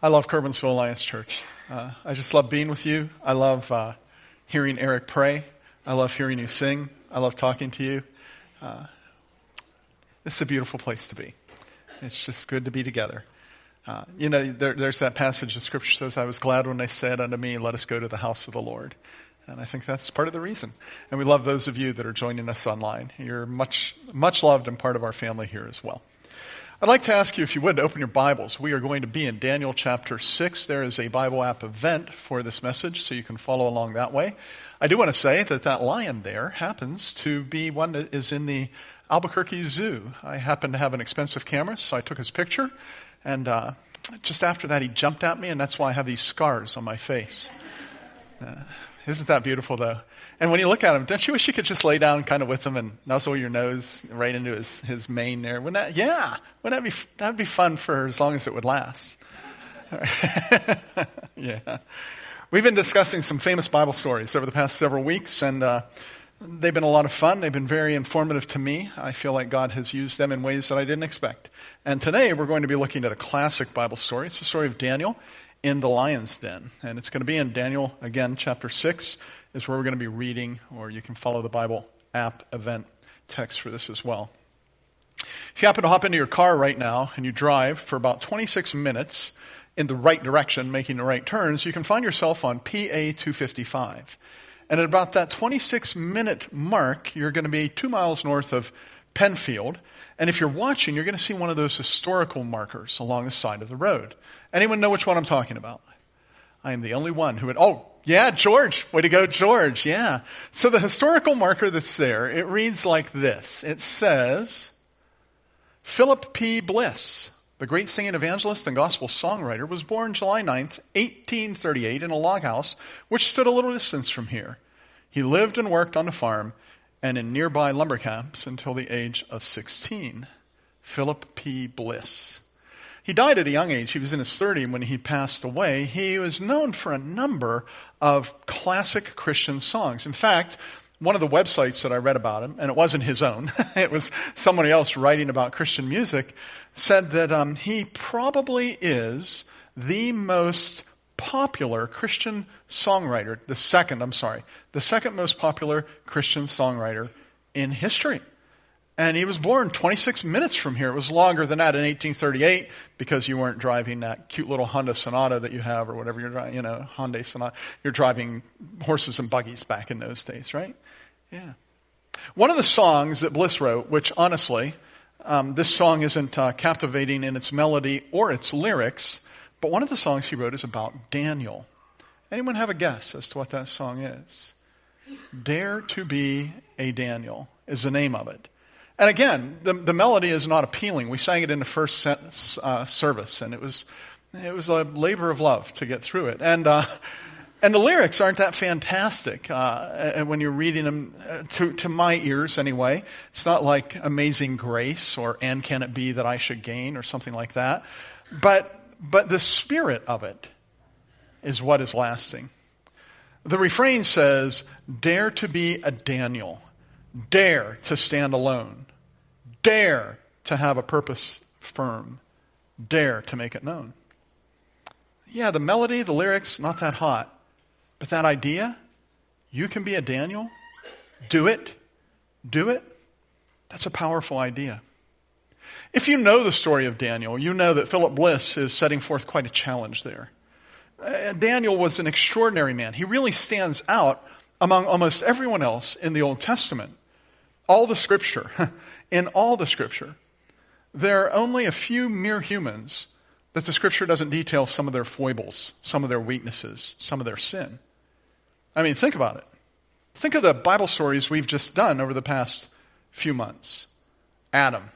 I love Curwensville Alliance Church. Uh, I just love being with you. I love uh, hearing Eric pray. I love hearing you sing. I love talking to you. Uh, it's a beautiful place to be. It's just good to be together. Uh, you know, there, there's that passage of Scripture says, "I was glad when they said unto me, Let us go to the house of the Lord." And I think that's part of the reason. And we love those of you that are joining us online. You're much, much loved and part of our family here as well. I'd like to ask you, if you would, open your Bibles. We are going to be in Daniel chapter 6. There is a Bible app event for this message, so you can follow along that way. I do want to say that that lion there happens to be one that is in the Albuquerque Zoo. I happen to have an expensive camera, so I took his picture, and uh, just after that, he jumped at me, and that's why I have these scars on my face. Uh, isn't that beautiful, though? And when you look at him, don't you wish you could just lay down kind of with him and nuzzle your nose right into his, his mane there? Wouldn't that, yeah, wouldn't that be, that'd be fun for as long as it would last. yeah. We've been discussing some famous Bible stories over the past several weeks, and uh, they've been a lot of fun. They've been very informative to me. I feel like God has used them in ways that I didn't expect. And today we're going to be looking at a classic Bible story. It's the story of Daniel in the lion's den. And it's going to be in Daniel, again, chapter 6 is where we're going to be reading, or you can follow the Bible app event text for this as well. If you happen to hop into your car right now and you drive for about 26 minutes in the right direction, making the right turns, you can find yourself on PA 255. And at about that 26 minute mark, you're going to be two miles north of Penfield. And if you're watching, you're going to see one of those historical markers along the side of the road. Anyone know which one I'm talking about? I am the only one who would, oh, yeah, George. Way to go, George. Yeah. So the historical marker that's there, it reads like this. It says, Philip P. Bliss, the great singing evangelist and gospel songwriter, was born July 9th, 1838 in a log house which stood a little distance from here. He lived and worked on the farm and in nearby lumber camps until the age of 16. Philip P. Bliss. He died at a young age. He was in his 30s when he passed away. He was known for a number of classic Christian songs. In fact, one of the websites that I read about him, and it wasn't his own, it was somebody else writing about Christian music, said that um, he probably is the most popular Christian songwriter, the second, I'm sorry, the second most popular Christian songwriter in history. And he was born 26 minutes from here. It was longer than that in 1838 because you weren't driving that cute little Honda Sonata that you have or whatever you're driving, you know, Hyundai Sonata. You're driving horses and buggies back in those days, right? Yeah. One of the songs that Bliss wrote, which honestly, um, this song isn't uh, captivating in its melody or its lyrics, but one of the songs he wrote is about Daniel. Anyone have a guess as to what that song is? Dare to be a Daniel is the name of it. And again, the, the melody is not appealing. We sang it in the first uh, service, and it was it was a labor of love to get through it. And uh, and the lyrics aren't that fantastic uh, when you're reading them uh, to to my ears anyway. It's not like Amazing Grace or And Can It Be That I Should Gain or something like that. But but the spirit of it is what is lasting. The refrain says, "Dare to be a Daniel." Dare to stand alone. Dare to have a purpose firm. Dare to make it known. Yeah, the melody, the lyrics, not that hot. But that idea, you can be a Daniel, do it, do it, that's a powerful idea. If you know the story of Daniel, you know that Philip Bliss is setting forth quite a challenge there. Uh, Daniel was an extraordinary man. He really stands out among almost everyone else in the Old Testament. All the scripture, in all the scripture, there are only a few mere humans that the scripture doesn't detail some of their foibles, some of their weaknesses, some of their sin. I mean, think about it. Think of the Bible stories we've just done over the past few months Adam,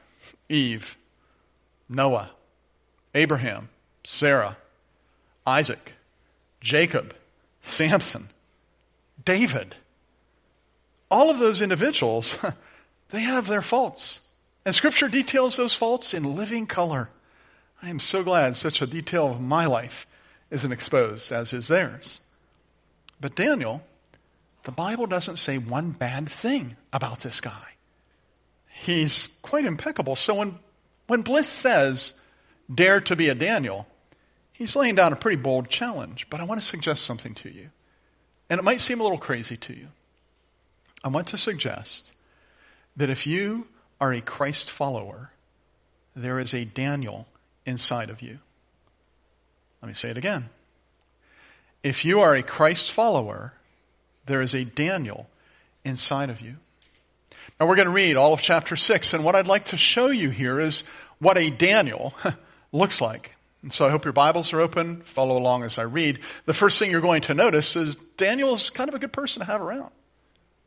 Eve, Noah, Abraham, Sarah, Isaac, Jacob, Samson, David. All of those individuals, they have their faults. And Scripture details those faults in living color. I am so glad such a detail of my life isn't exposed as is theirs. But Daniel, the Bible doesn't say one bad thing about this guy. He's quite impeccable. So when, when Bliss says, dare to be a Daniel, he's laying down a pretty bold challenge, but I want to suggest something to you. And it might seem a little crazy to you. I want to suggest that if you are a Christ follower, there is a Daniel inside of you. Let me say it again. If you are a Christ follower, there is a Daniel inside of you. Now we're going to read all of chapter 6, and what I'd like to show you here is what a Daniel looks like. And so I hope your Bibles are open. Follow along as I read. The first thing you're going to notice is Daniel is kind of a good person to have around.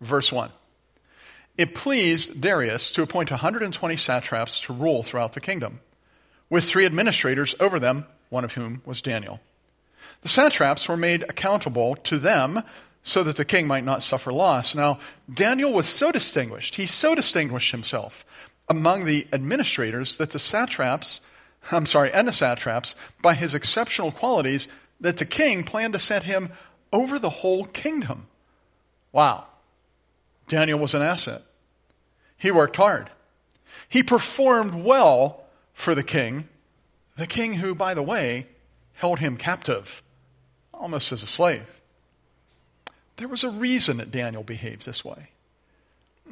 Verse 1. It pleased Darius to appoint 120 satraps to rule throughout the kingdom, with three administrators over them, one of whom was Daniel. The satraps were made accountable to them so that the king might not suffer loss. Now, Daniel was so distinguished, he so distinguished himself among the administrators that the satraps, I'm sorry, and the satraps, by his exceptional qualities, that the king planned to set him over the whole kingdom. Wow. Daniel was an asset. He worked hard. He performed well for the king, the king who, by the way, held him captive, almost as a slave. There was a reason that Daniel behaved this way.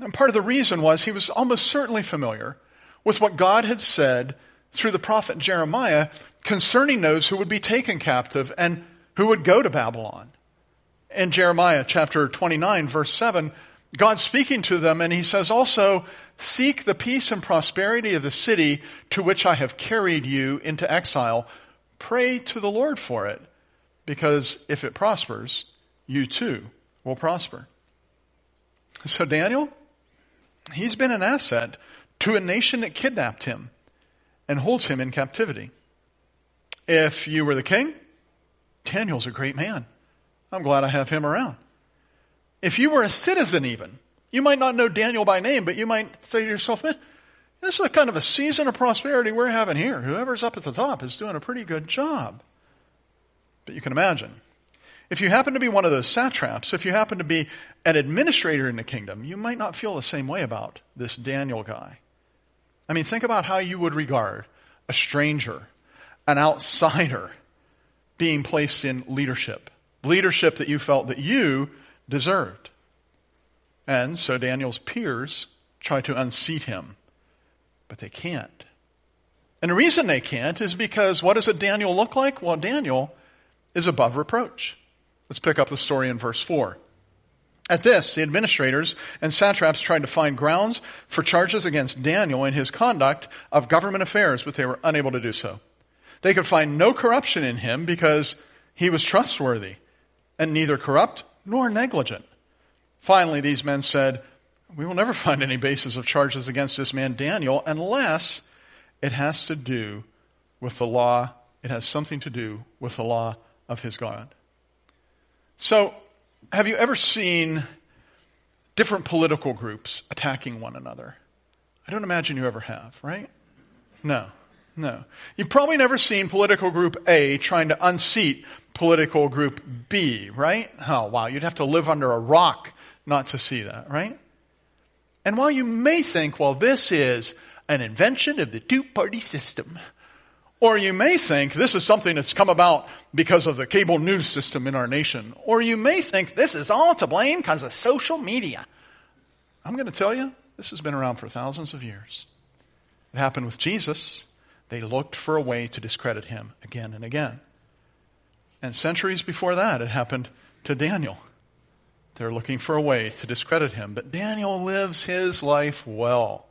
And part of the reason was he was almost certainly familiar with what God had said through the prophet Jeremiah concerning those who would be taken captive and who would go to Babylon. In Jeremiah chapter 29, verse 7, God speaking to them, and he says also, Seek the peace and prosperity of the city to which I have carried you into exile. Pray to the Lord for it, because if it prospers, you too will prosper. So, Daniel, he's been an asset to a nation that kidnapped him and holds him in captivity. If you were the king, Daniel's a great man. I'm glad I have him around. If you were a citizen, even, you might not know Daniel by name, but you might say to yourself, man, this is a kind of a season of prosperity we're having here. Whoever's up at the top is doing a pretty good job. But you can imagine if you happen to be one of those satraps, if you happen to be an administrator in the kingdom, you might not feel the same way about this Daniel guy. I mean, think about how you would regard a stranger, an outsider, being placed in leadership. Leadership that you felt that you deserved. And so Daniel's peers try to unseat him, but they can't. And the reason they can't is because what does a Daniel look like? Well, Daniel is above reproach. Let's pick up the story in verse 4. At this, the administrators and satraps tried to find grounds for charges against Daniel in his conduct of government affairs, but they were unable to do so. They could find no corruption in him because he was trustworthy and neither corrupt nor negligent. Finally, these men said, We will never find any basis of charges against this man Daniel unless it has to do with the law, it has something to do with the law of his God. So, have you ever seen different political groups attacking one another? I don't imagine you ever have, right? No, no. You've probably never seen political group A trying to unseat political group B, right? Oh, wow, you'd have to live under a rock not to see that, right? And while you may think, well, this is an invention of the two party system, or you may think this is something that's come about because of the cable news system in our nation. Or you may think this is all to blame because of social media. I'm going to tell you, this has been around for thousands of years. It happened with Jesus. They looked for a way to discredit him again and again. And centuries before that, it happened to Daniel. They're looking for a way to discredit him. But Daniel lives his life well.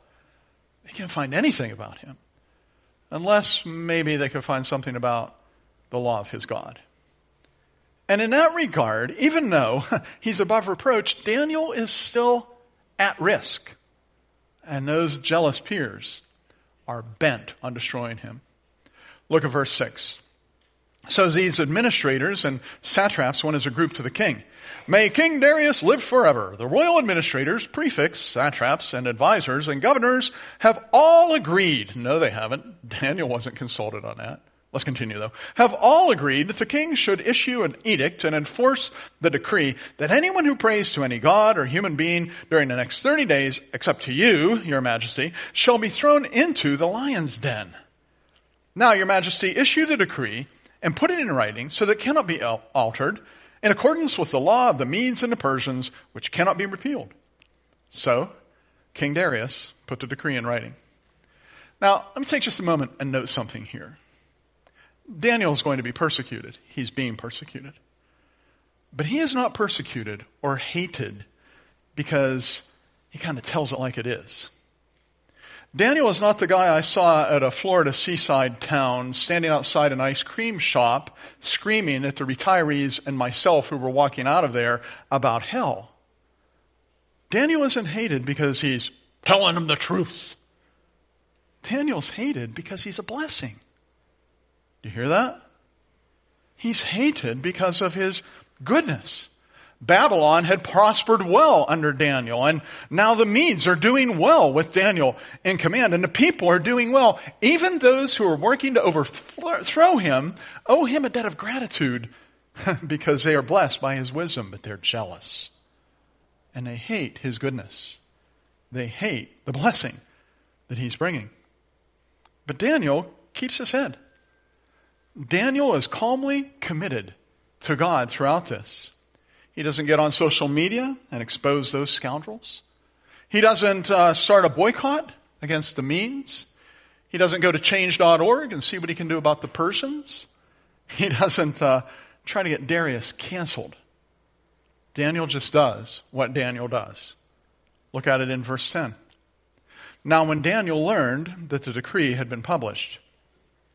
They can't find anything about him unless maybe they could find something about the law of his God. And in that regard, even though he's above reproach, Daniel is still at risk. And those jealous peers are bent on destroying him. Look at verse 6. So these administrators and satraps went as a group to the king. May King Darius live forever. The royal administrators, prefects, satraps, and advisors and governors have all agreed. No, they haven't. Daniel wasn't consulted on that. Let's continue though. Have all agreed that the king should issue an edict and enforce the decree that anyone who prays to any god or human being during the next 30 days, except to you, your majesty, shall be thrown into the lion's den. Now, your majesty, issue the decree and put it in writing so that it cannot be altered in accordance with the law of the Medes and the Persians, which cannot be repealed. So, King Darius put the decree in writing. Now, let me take just a moment and note something here. Daniel is going to be persecuted. He's being persecuted. But he is not persecuted or hated because he kind of tells it like it is. Daniel is not the guy I saw at a Florida seaside town standing outside an ice cream shop screaming at the retirees and myself who were walking out of there about hell. Daniel isn't hated because he's telling them the truth. Daniel's hated because he's a blessing. Do you hear that? He's hated because of his goodness. Babylon had prospered well under Daniel, and now the Medes are doing well with Daniel in command, and the people are doing well. Even those who are working to overthrow him owe him a debt of gratitude because they are blessed by his wisdom, but they're jealous. And they hate his goodness. They hate the blessing that he's bringing. But Daniel keeps his head. Daniel is calmly committed to God throughout this. He doesn't get on social media and expose those scoundrels. He doesn't uh, start a boycott against the Medes. He doesn't go to change.org and see what he can do about the Persians. He doesn't uh, try to get Darius canceled. Daniel just does what Daniel does. Look at it in verse 10. Now, when Daniel learned that the decree had been published,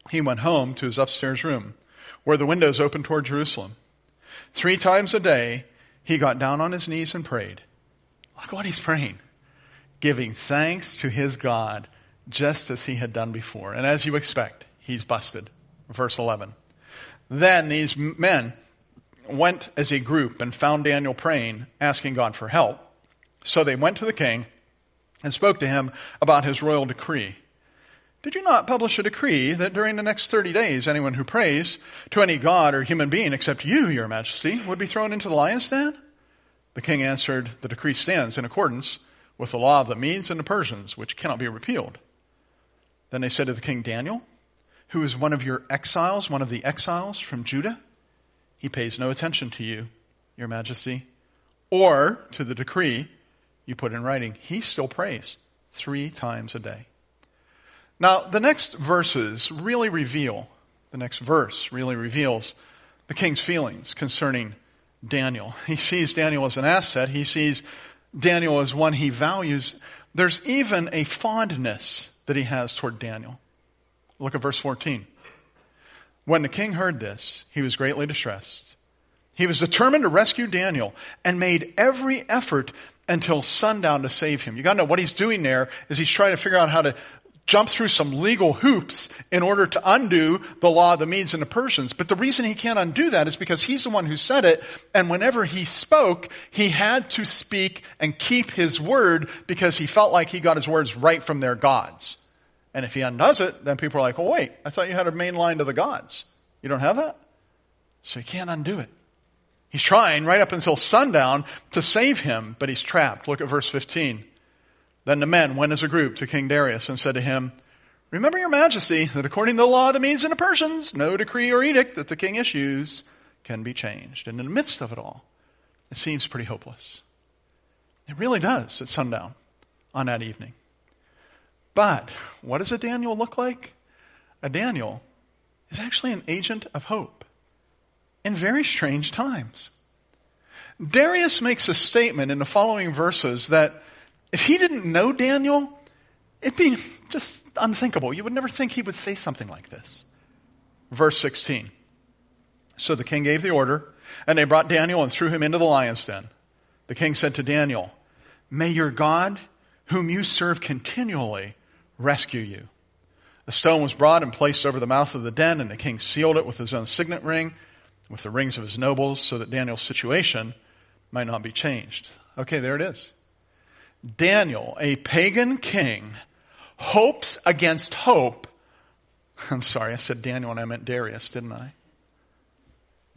he went home to his upstairs room, where the windows opened toward Jerusalem. Three times a day, he got down on his knees and prayed. Look what he's praying. Giving thanks to his God, just as he had done before. And as you expect, he's busted. Verse 11. Then these men went as a group and found Daniel praying, asking God for help. So they went to the king and spoke to him about his royal decree. Did you not publish a decree that during the next 30 days anyone who prays to any god or human being except you, your majesty, would be thrown into the lion's den? The king answered, The decree stands in accordance with the law of the Medes and the Persians, which cannot be repealed. Then they said to the king, Daniel, who is one of your exiles, one of the exiles from Judah, he pays no attention to you, your majesty, or to the decree you put in writing. He still prays three times a day. Now, the next verses really reveal, the next verse really reveals the king's feelings concerning Daniel. He sees Daniel as an asset. He sees Daniel as one he values. There's even a fondness that he has toward Daniel. Look at verse 14. When the king heard this, he was greatly distressed. He was determined to rescue Daniel and made every effort until sundown to save him. You gotta know what he's doing there is he's trying to figure out how to jump through some legal hoops in order to undo the law of the Medes and the Persians. But the reason he can't undo that is because he's the one who said it, and whenever he spoke, he had to speak and keep his word because he felt like he got his words right from their gods. And if he undoes it, then people are like, well, wait, I thought you had a main line to the gods. You don't have that? So he can't undo it. He's trying right up until sundown to save him, but he's trapped. Look at verse 15. Then the men went as a group to King Darius and said to him, Remember, your majesty, that according to the law of the Medes and the Persians, no decree or edict that the king issues can be changed. And in the midst of it all, it seems pretty hopeless. It really does at sundown on that evening. But what does a Daniel look like? A Daniel is actually an agent of hope in very strange times. Darius makes a statement in the following verses that if he didn't know Daniel, it'd be just unthinkable. You would never think he would say something like this. Verse 16. So the king gave the order, and they brought Daniel and threw him into the lion's den. The king said to Daniel, May your God, whom you serve continually, rescue you. A stone was brought and placed over the mouth of the den, and the king sealed it with his own signet ring, with the rings of his nobles, so that Daniel's situation might not be changed. Okay, there it is. Daniel, a pagan king, hopes against hope. I'm sorry, I said Daniel and I meant Darius, didn't I?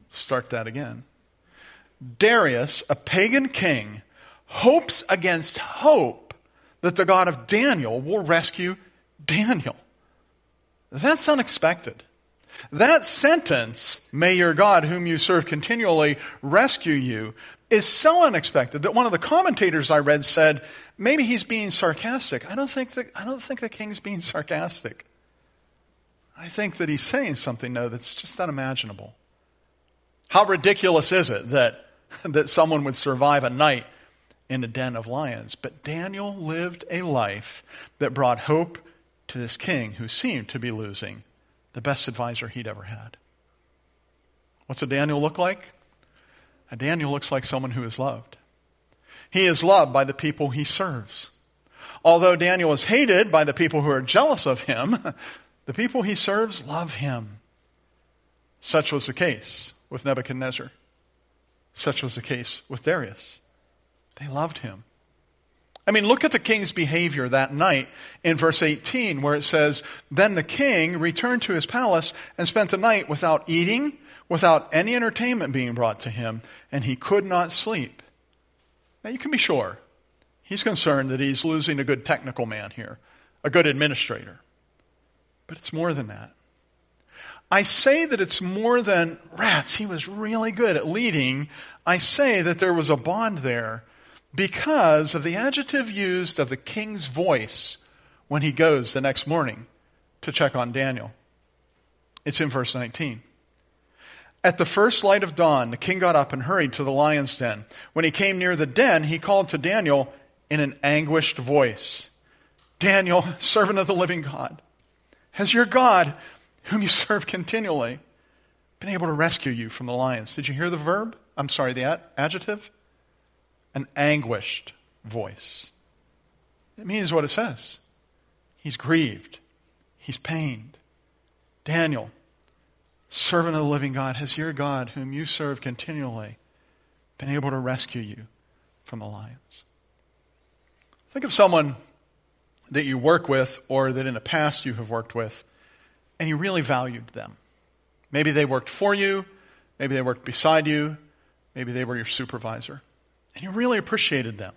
Start that again. Darius, a pagan king, hopes against hope that the God of Daniel will rescue Daniel. That's unexpected. That sentence, may your God whom you serve continually rescue you, is so unexpected that one of the commentators I read said, maybe he's being sarcastic. I don't think that, I don't think the king's being sarcastic. I think that he's saying something, though, that's just unimaginable. How ridiculous is it that, that someone would survive a night in a den of lions? But Daniel lived a life that brought hope to this king who seemed to be losing the best advisor he'd ever had. What's a Daniel look like? A Daniel looks like someone who is loved. He is loved by the people he serves. Although Daniel is hated by the people who are jealous of him, the people he serves love him. Such was the case with Nebuchadnezzar. Such was the case with Darius. They loved him. I mean, look at the king's behavior that night in verse 18 where it says, Then the king returned to his palace and spent the night without eating, without any entertainment being brought to him, and he could not sleep. Now you can be sure he's concerned that he's losing a good technical man here, a good administrator. But it's more than that. I say that it's more than rats. He was really good at leading. I say that there was a bond there because of the adjective used of the king's voice when he goes the next morning to check on Daniel. It's in verse 19. At the first light of dawn, the king got up and hurried to the lion's den. When he came near the den, he called to Daniel in an anguished voice Daniel, servant of the living God, has your God, whom you serve continually, been able to rescue you from the lions? Did you hear the verb? I'm sorry, the adjective? an anguished voice. It means what it says. He's grieved. He's pained. Daniel, servant of the living God, has your God, whom you serve continually, been able to rescue you from the lions? Think of someone that you work with or that in the past you have worked with and you really valued them. Maybe they worked for you, maybe they worked beside you, maybe they were your supervisor. And you really appreciated them.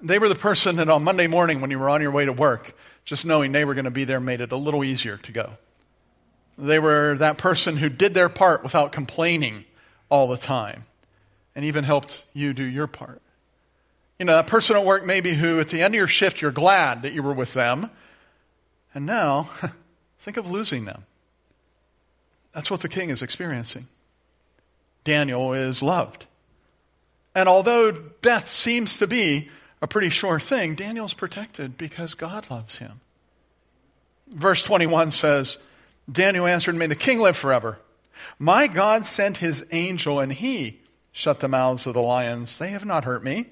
They were the person that on Monday morning when you were on your way to work, just knowing they were going to be there made it a little easier to go. They were that person who did their part without complaining all the time and even helped you do your part. You know, that person at work maybe who at the end of your shift you're glad that you were with them. And now, think of losing them. That's what the king is experiencing. Daniel is loved. And although death seems to be a pretty sure thing, Daniel's protected because God loves him. Verse 21 says, Daniel answered, May the king live forever. My God sent his angel and he shut the mouths of the lions. They have not hurt me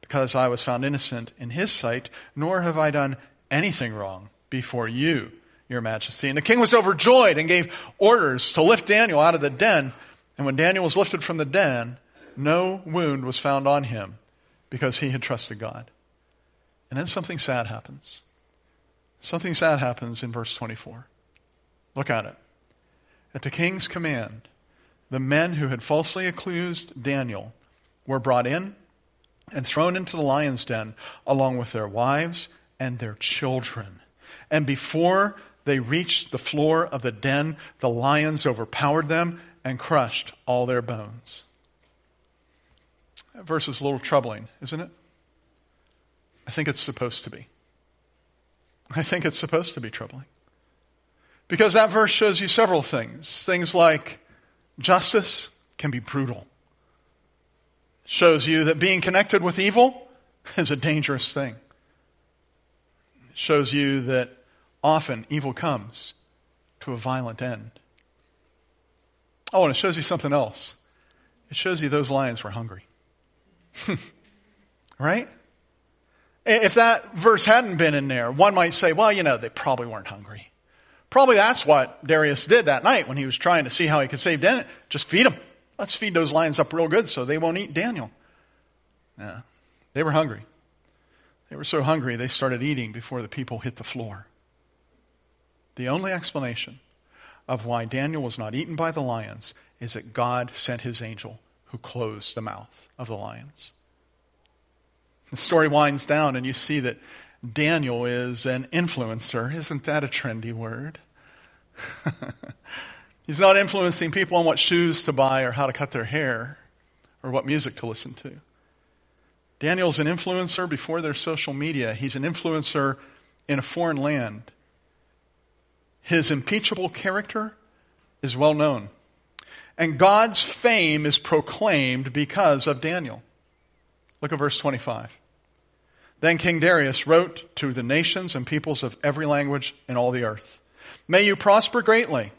because I was found innocent in his sight, nor have I done anything wrong before you, your majesty. And the king was overjoyed and gave orders to lift Daniel out of the den. And when Daniel was lifted from the den, no wound was found on him because he had trusted God. And then something sad happens. Something sad happens in verse 24. Look at it. At the king's command, the men who had falsely accused Daniel were brought in and thrown into the lion's den along with their wives and their children. And before they reached the floor of the den, the lions overpowered them and crushed all their bones. That verse is a little troubling, isn't it? I think it's supposed to be. I think it's supposed to be troubling. Because that verse shows you several things. Things like justice can be brutal. Shows you that being connected with evil is a dangerous thing. Shows you that often evil comes to a violent end. Oh, and it shows you something else. It shows you those lions were hungry. right? If that verse hadn't been in there, one might say, well, you know, they probably weren't hungry. Probably that's what Darius did that night when he was trying to see how he could save Daniel. Just feed them. Let's feed those lions up real good so they won't eat Daniel. Yeah. They were hungry. They were so hungry they started eating before the people hit the floor. The only explanation of why Daniel was not eaten by the lions is that God sent his angel who closed the mouth of the lions. The story winds down, and you see that Daniel is an influencer. Isn't that a trendy word? He's not influencing people on what shoes to buy or how to cut their hair or what music to listen to. Daniel's an influencer before there's social media. He's an influencer in a foreign land. His impeachable character is well known. And God's fame is proclaimed because of Daniel. Look at verse 25. Then King Darius wrote to the nations and peoples of every language in all the earth May you prosper greatly.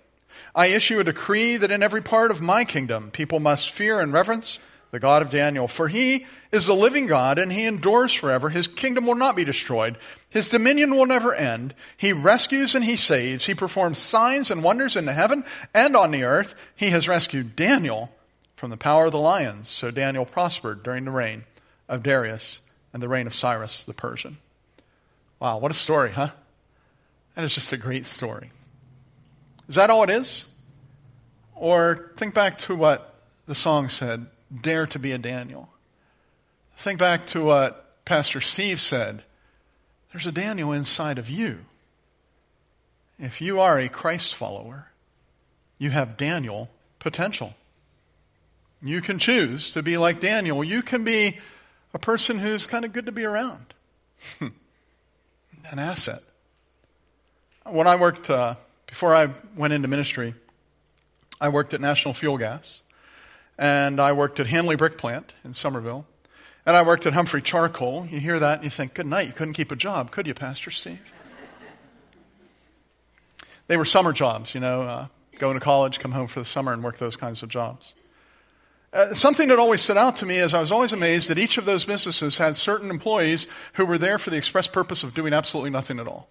I issue a decree that in every part of my kingdom people must fear and reverence the God of Daniel. For he is the living God and he endures forever. His kingdom will not be destroyed. His dominion will never end. He rescues and he saves. He performs signs and wonders in the heaven and on the earth. He has rescued Daniel from the power of the lions. So Daniel prospered during the reign of Darius and the reign of Cyrus the Persian. Wow, what a story, huh? That is just a great story. Is that all it is? Or think back to what the song said dare to be a Daniel. Think back to what Pastor Steve said. There's a Daniel inside of you. If you are a Christ follower, you have Daniel potential. You can choose to be like Daniel. You can be a person who's kind of good to be around. An asset. When I worked, uh, before I went into ministry, I worked at National Fuel Gas and I worked at Hanley Brick Plant in Summerville, and I worked at Humphrey Charcoal. You hear that and you think, good night, you couldn't keep a job, could you, Pastor Steve? they were summer jobs, you know, uh, going to college, come home for the summer and work those kinds of jobs. Uh, something that always stood out to me is I was always amazed that each of those businesses had certain employees who were there for the express purpose of doing absolutely nothing at all.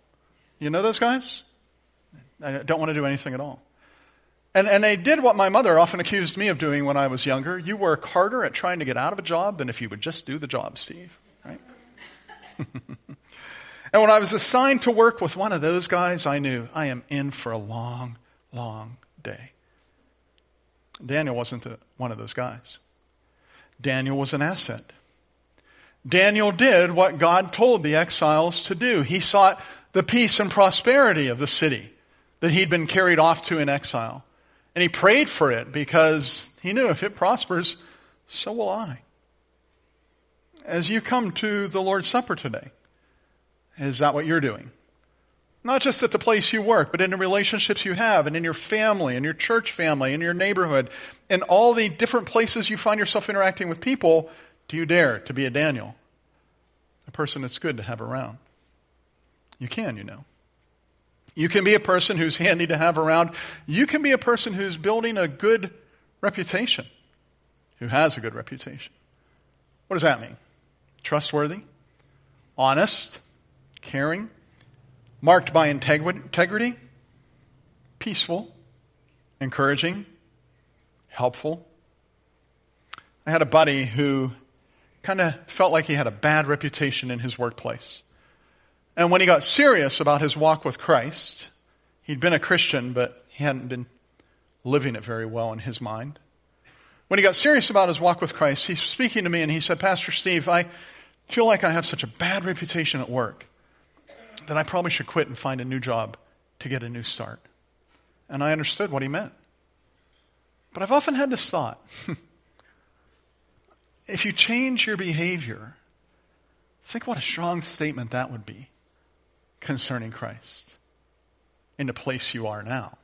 You know those guys? I don't want to do anything at all. And, and they did what my mother often accused me of doing when I was younger. You work harder at trying to get out of a job than if you would just do the job, Steve. Right? and when I was assigned to work with one of those guys, I knew I am in for a long, long day. Daniel wasn't one of those guys. Daniel was an asset. Daniel did what God told the exiles to do. He sought the peace and prosperity of the city that he'd been carried off to in exile. And he prayed for it because he knew if it prospers, so will I. As you come to the Lord's Supper today, is that what you're doing? Not just at the place you work, but in the relationships you have, and in your family, and your church family, and your neighborhood, and all the different places you find yourself interacting with people, do you dare to be a Daniel? A person that's good to have around. You can, you know. You can be a person who's handy to have around. You can be a person who's building a good reputation, who has a good reputation. What does that mean? Trustworthy, honest, caring, marked by integrity, peaceful, encouraging, helpful. I had a buddy who kind of felt like he had a bad reputation in his workplace. And when he got serious about his walk with Christ, he'd been a Christian, but he hadn't been living it very well in his mind. When he got serious about his walk with Christ, he's speaking to me and he said, Pastor Steve, I feel like I have such a bad reputation at work that I probably should quit and find a new job to get a new start. And I understood what he meant. But I've often had this thought if you change your behavior, think what a strong statement that would be concerning Christ in the place you are now.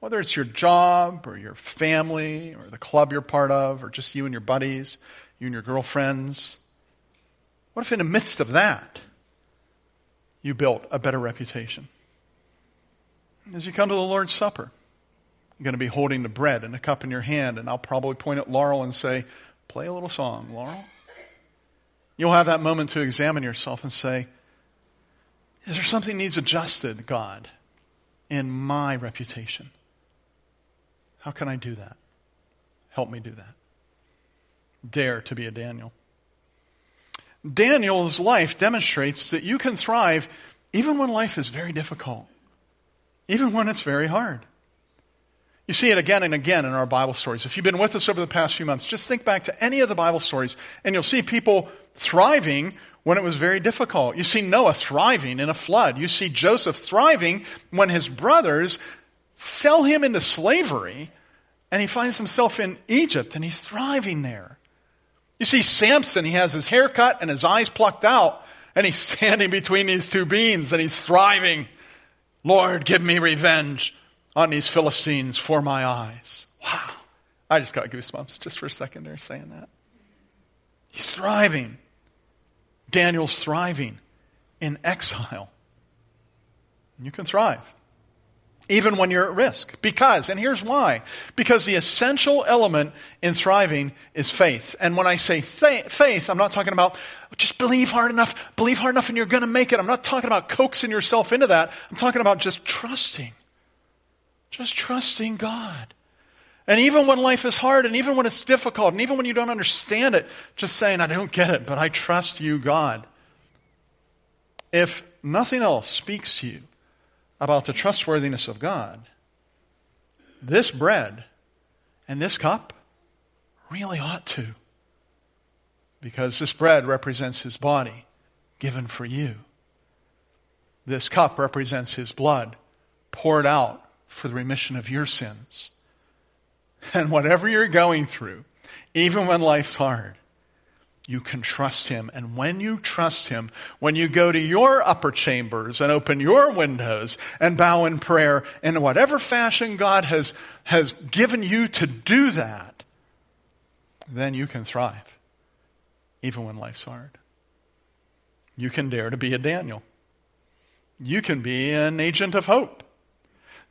Whether it's your job or your family or the club you're part of or just you and your buddies, you and your girlfriends. What if in the midst of that, you built a better reputation? As you come to the Lord's Supper, you're going to be holding the bread and a cup in your hand, and I'll probably point at Laurel and say, Play a little song, Laurel. You'll have that moment to examine yourself and say, is there something needs adjusted, God, in my reputation? How can I do that? Help me do that. Dare to be a Daniel. Daniel's life demonstrates that you can thrive even when life is very difficult, even when it's very hard. You see it again and again in our Bible stories. If you've been with us over the past few months, just think back to any of the Bible stories and you'll see people thriving when it was very difficult. You see Noah thriving in a flood. You see Joseph thriving when his brothers sell him into slavery and he finds himself in Egypt and he's thriving there. You see Samson, he has his hair cut and his eyes plucked out and he's standing between these two beams and he's thriving. Lord, give me revenge on these Philistines for my eyes. Wow. I just got goosebumps just for a second there saying that. He's thriving. Daniel's thriving in exile. You can thrive. Even when you're at risk. Because, and here's why. Because the essential element in thriving is faith. And when I say faith, I'm not talking about just believe hard enough, believe hard enough and you're gonna make it. I'm not talking about coaxing yourself into that. I'm talking about just trusting. Just trusting God. And even when life is hard and even when it's difficult and even when you don't understand it, just saying, I don't get it, but I trust you, God. If nothing else speaks to you about the trustworthiness of God, this bread and this cup really ought to. Because this bread represents his body given for you. This cup represents his blood poured out for the remission of your sins. And whatever you're going through, even when life's hard, you can trust Him. And when you trust Him, when you go to your upper chambers and open your windows and bow in prayer in whatever fashion God has, has given you to do that, then you can thrive, even when life's hard. You can dare to be a Daniel. You can be an agent of hope.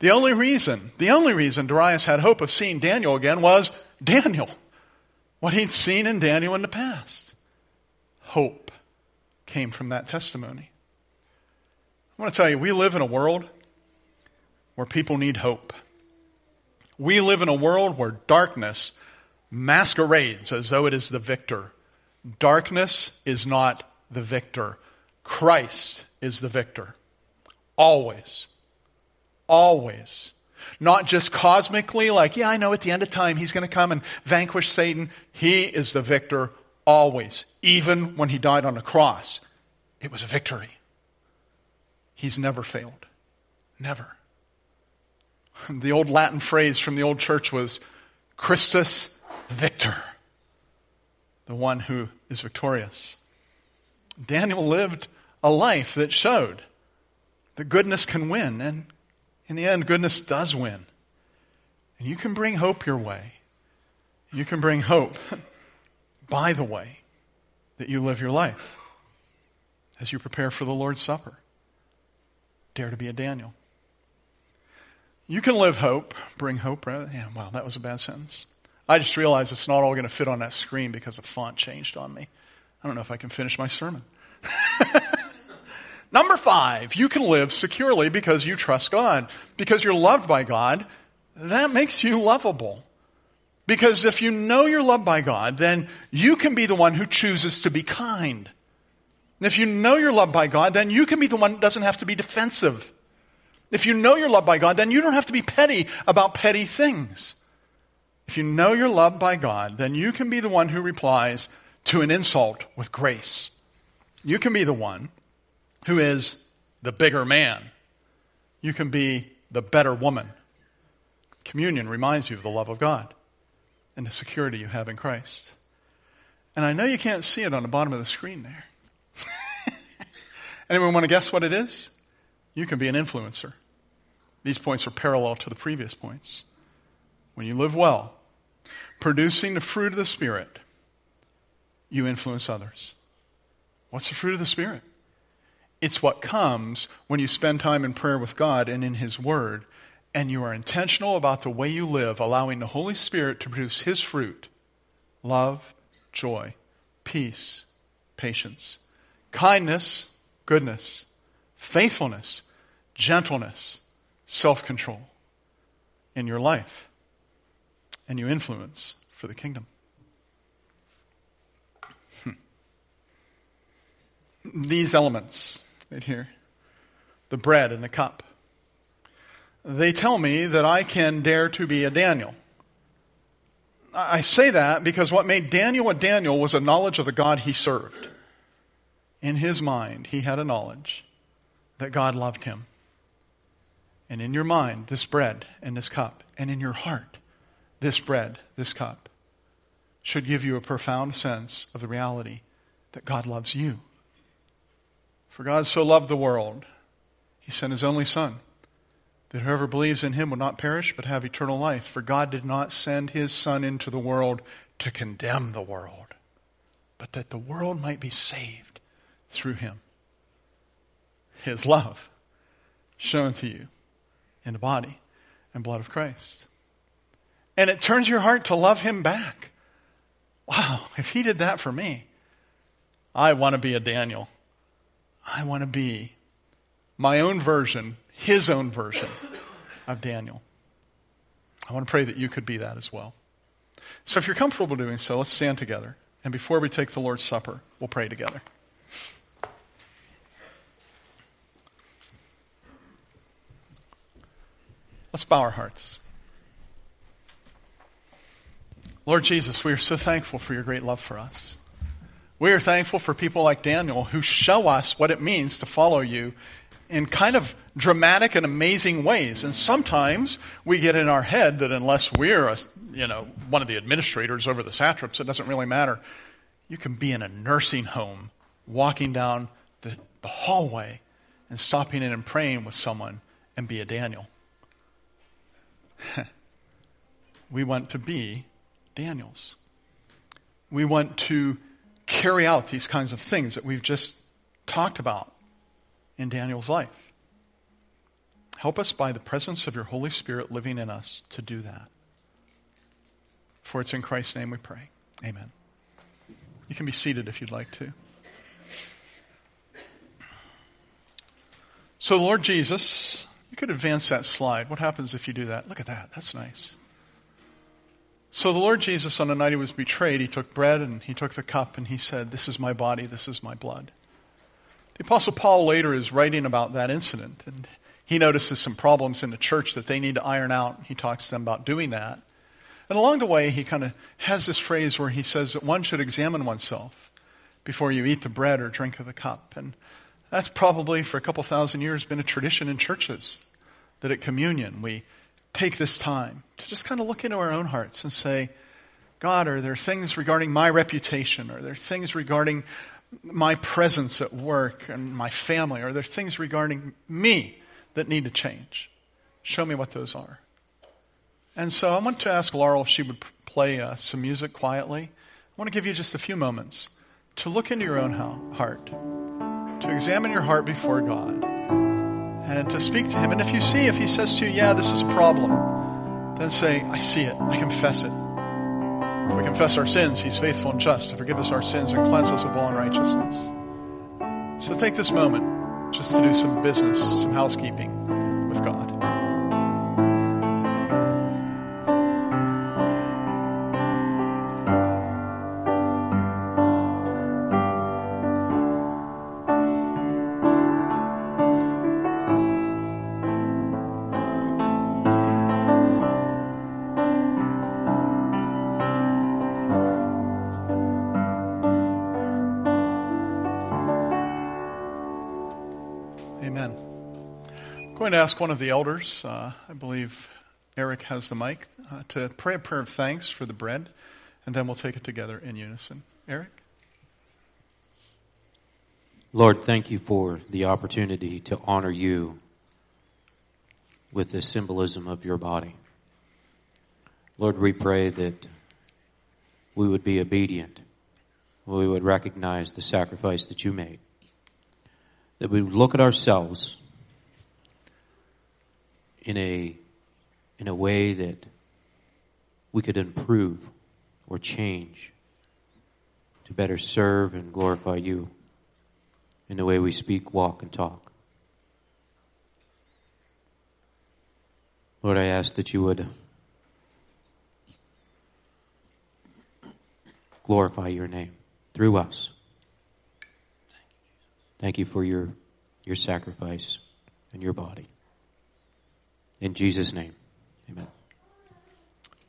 The only reason, the only reason Darius had hope of seeing Daniel again was Daniel. What he'd seen in Daniel in the past. Hope came from that testimony. I want to tell you, we live in a world where people need hope. We live in a world where darkness masquerades as though it is the victor. Darkness is not the victor. Christ is the victor. Always. Always. Not just cosmically, like, yeah, I know at the end of time he's going to come and vanquish Satan. He is the victor always. Even when he died on the cross, it was a victory. He's never failed. Never. The old Latin phrase from the old church was Christus victor, the one who is victorious. Daniel lived a life that showed that goodness can win and in the end, goodness does win. And you can bring hope your way. You can bring hope by the way that you live your life as you prepare for the Lord's Supper. Dare to be a Daniel. You can live hope, bring hope. Yeah, wow, that was a bad sentence. I just realized it's not all going to fit on that screen because the font changed on me. I don't know if I can finish my sermon. Number five, you can live securely because you trust God. Because you're loved by God, that makes you lovable. Because if you know you're loved by God, then you can be the one who chooses to be kind. And if you know you're loved by God, then you can be the one that doesn't have to be defensive. If you know you're loved by God, then you don't have to be petty about petty things. If you know you're loved by God, then you can be the one who replies to an insult with grace. You can be the one who is the bigger man. You can be the better woman. Communion reminds you of the love of God and the security you have in Christ. And I know you can't see it on the bottom of the screen there. Anyone want to guess what it is? You can be an influencer. These points are parallel to the previous points. When you live well, producing the fruit of the Spirit, you influence others. What's the fruit of the Spirit? It's what comes when you spend time in prayer with God and in His Word, and you are intentional about the way you live, allowing the Holy Spirit to produce His fruit love, joy, peace, patience, kindness, goodness, faithfulness, gentleness, self control in your life. And you influence for the kingdom. Hmm. These elements right here the bread and the cup. They tell me that I can dare to be a Daniel. I say that because what made Daniel a Daniel was a knowledge of the God he served. in his mind, he had a knowledge that God loved him. And in your mind, this bread and this cup, and in your heart, this bread, this cup, should give you a profound sense of the reality that God loves you. For God so loved the world, he sent his only Son, that whoever believes in him will not perish but have eternal life. For God did not send his Son into the world to condemn the world, but that the world might be saved through him. His love shown to you in the body and blood of Christ. And it turns your heart to love him back. Wow, if he did that for me, I want to be a Daniel. I want to be my own version, his own version of Daniel. I want to pray that you could be that as well. So if you're comfortable doing so, let's stand together. And before we take the Lord's Supper, we'll pray together. Let's bow our hearts. Lord Jesus, we are so thankful for your great love for us. We are thankful for people like Daniel who show us what it means to follow you in kind of dramatic and amazing ways. And sometimes we get in our head that unless we're, a, you know, one of the administrators over the satraps, it doesn't really matter. You can be in a nursing home, walking down the, the hallway and stopping in and praying with someone and be a Daniel. we want to be Daniels. We want to carry out these kinds of things that we've just talked about in Daniel's life. Help us by the presence of your Holy Spirit living in us to do that. For it's in Christ's name we pray. Amen. You can be seated if you'd like to. So, Lord Jesus, you could advance that slide. What happens if you do that? Look at that. That's nice. So the Lord Jesus, on the night he was betrayed, he took bread and he took the cup and he said, This is my body, this is my blood. The Apostle Paul later is writing about that incident and he notices some problems in the church that they need to iron out. He talks to them about doing that. And along the way, he kind of has this phrase where he says that one should examine oneself before you eat the bread or drink of the cup. And that's probably for a couple thousand years been a tradition in churches that at communion we take this time to just kind of look into our own hearts and say, God, are there things regarding my reputation? Are there things regarding my presence at work and my family? Are there things regarding me that need to change? Show me what those are. And so I want to ask Laurel if she would play uh, some music quietly. I want to give you just a few moments to look into your own heart to examine your heart before God and to speak to Him. And if you see, if He says to you, yeah, this is a problem, then say, I see it. I confess it. If we confess our sins, He's faithful and just to forgive us our sins and cleanse us of all unrighteousness. So take this moment just to do some business, some housekeeping with God. Going to ask one of the elders, uh, I believe Eric has the mic, uh, to pray a prayer of thanks for the bread, and then we'll take it together in unison. Eric? Lord, thank you for the opportunity to honor you with the symbolism of your body. Lord, we pray that we would be obedient, we would recognize the sacrifice that you made, that we would look at ourselves in a in a way that we could improve or change to better serve and glorify you in the way we speak, walk, and talk. Lord, I ask that you would glorify your name through us. Thank you for your, your sacrifice and your body. In Jesus' name, amen.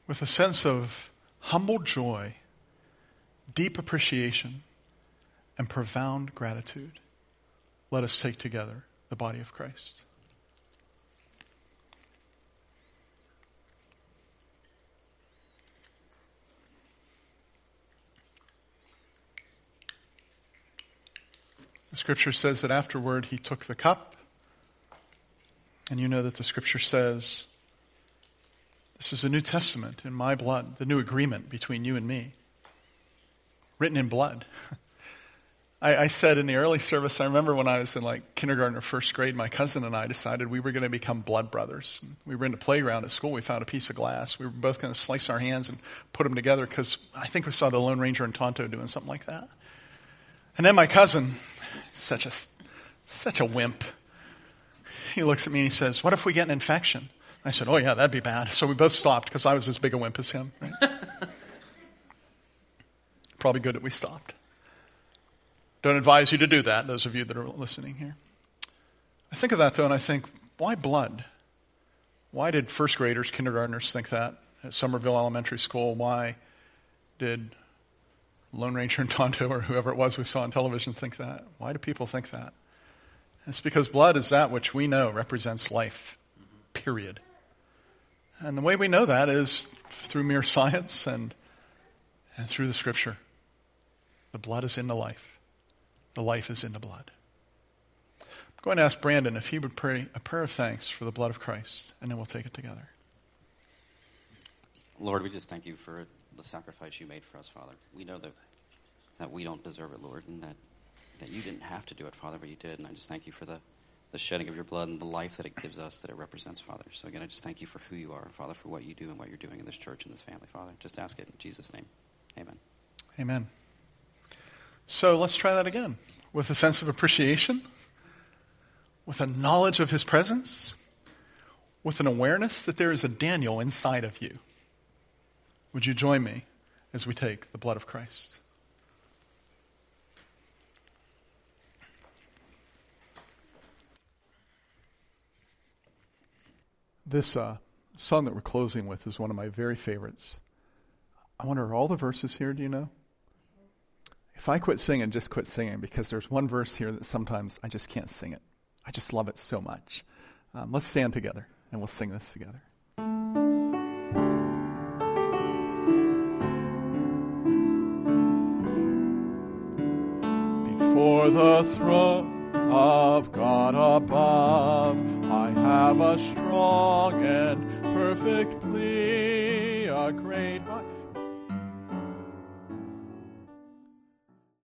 With a sense of humble joy, deep appreciation, and profound gratitude, let us take together the body of Christ. The scripture says that afterward he took the cup. And you know that the scripture says, This is a New Testament in my blood, the new agreement between you and me, written in blood. I, I, said in the early service, I remember when I was in like kindergarten or first grade, my cousin and I decided we were going to become blood brothers. We were in the playground at school. We found a piece of glass. We were both going to slice our hands and put them together because I think we saw the Lone Ranger and Tonto doing something like that. And then my cousin, such a, such a wimp. He looks at me and he says, What if we get an infection? I said, Oh, yeah, that'd be bad. So we both stopped because I was as big a wimp as him. Right? Probably good that we stopped. Don't advise you to do that, those of you that are listening here. I think of that though, and I think, why blood? Why did first graders, kindergartners think that at Summerville Elementary School? Why did Lone Ranger and Tonto or whoever it was we saw on television think that? Why do people think that? It's because blood is that which we know represents life, period. And the way we know that is through mere science and, and through the scripture. The blood is in the life. The life is in the blood. I'm going to ask Brandon if he would pray a prayer of thanks for the blood of Christ, and then we'll take it together. Lord, we just thank you for the sacrifice you made for us, Father. We know that that we don't deserve it, Lord, and that, that you didn't have to do it, Father, but you did. And I just thank you for the, the shedding of your blood and the life that it gives us, that it represents, Father. So again, I just thank you for who you are, Father, for what you do and what you're doing in this church and this family, Father. Just ask it in Jesus' name. Amen. Amen. So let's try that again with a sense of appreciation, with a knowledge of his presence, with an awareness that there is a Daniel inside of you. Would you join me as we take the blood of Christ? This uh, song that we're closing with is one of my very favorites. I wonder, are all the verses here, do you know? If I quit singing, just quit singing because there's one verse here that sometimes I just can't sing it. I just love it so much. Um, let's stand together and we'll sing this together. Before the throne of God above, have a strong and perfect plea, a great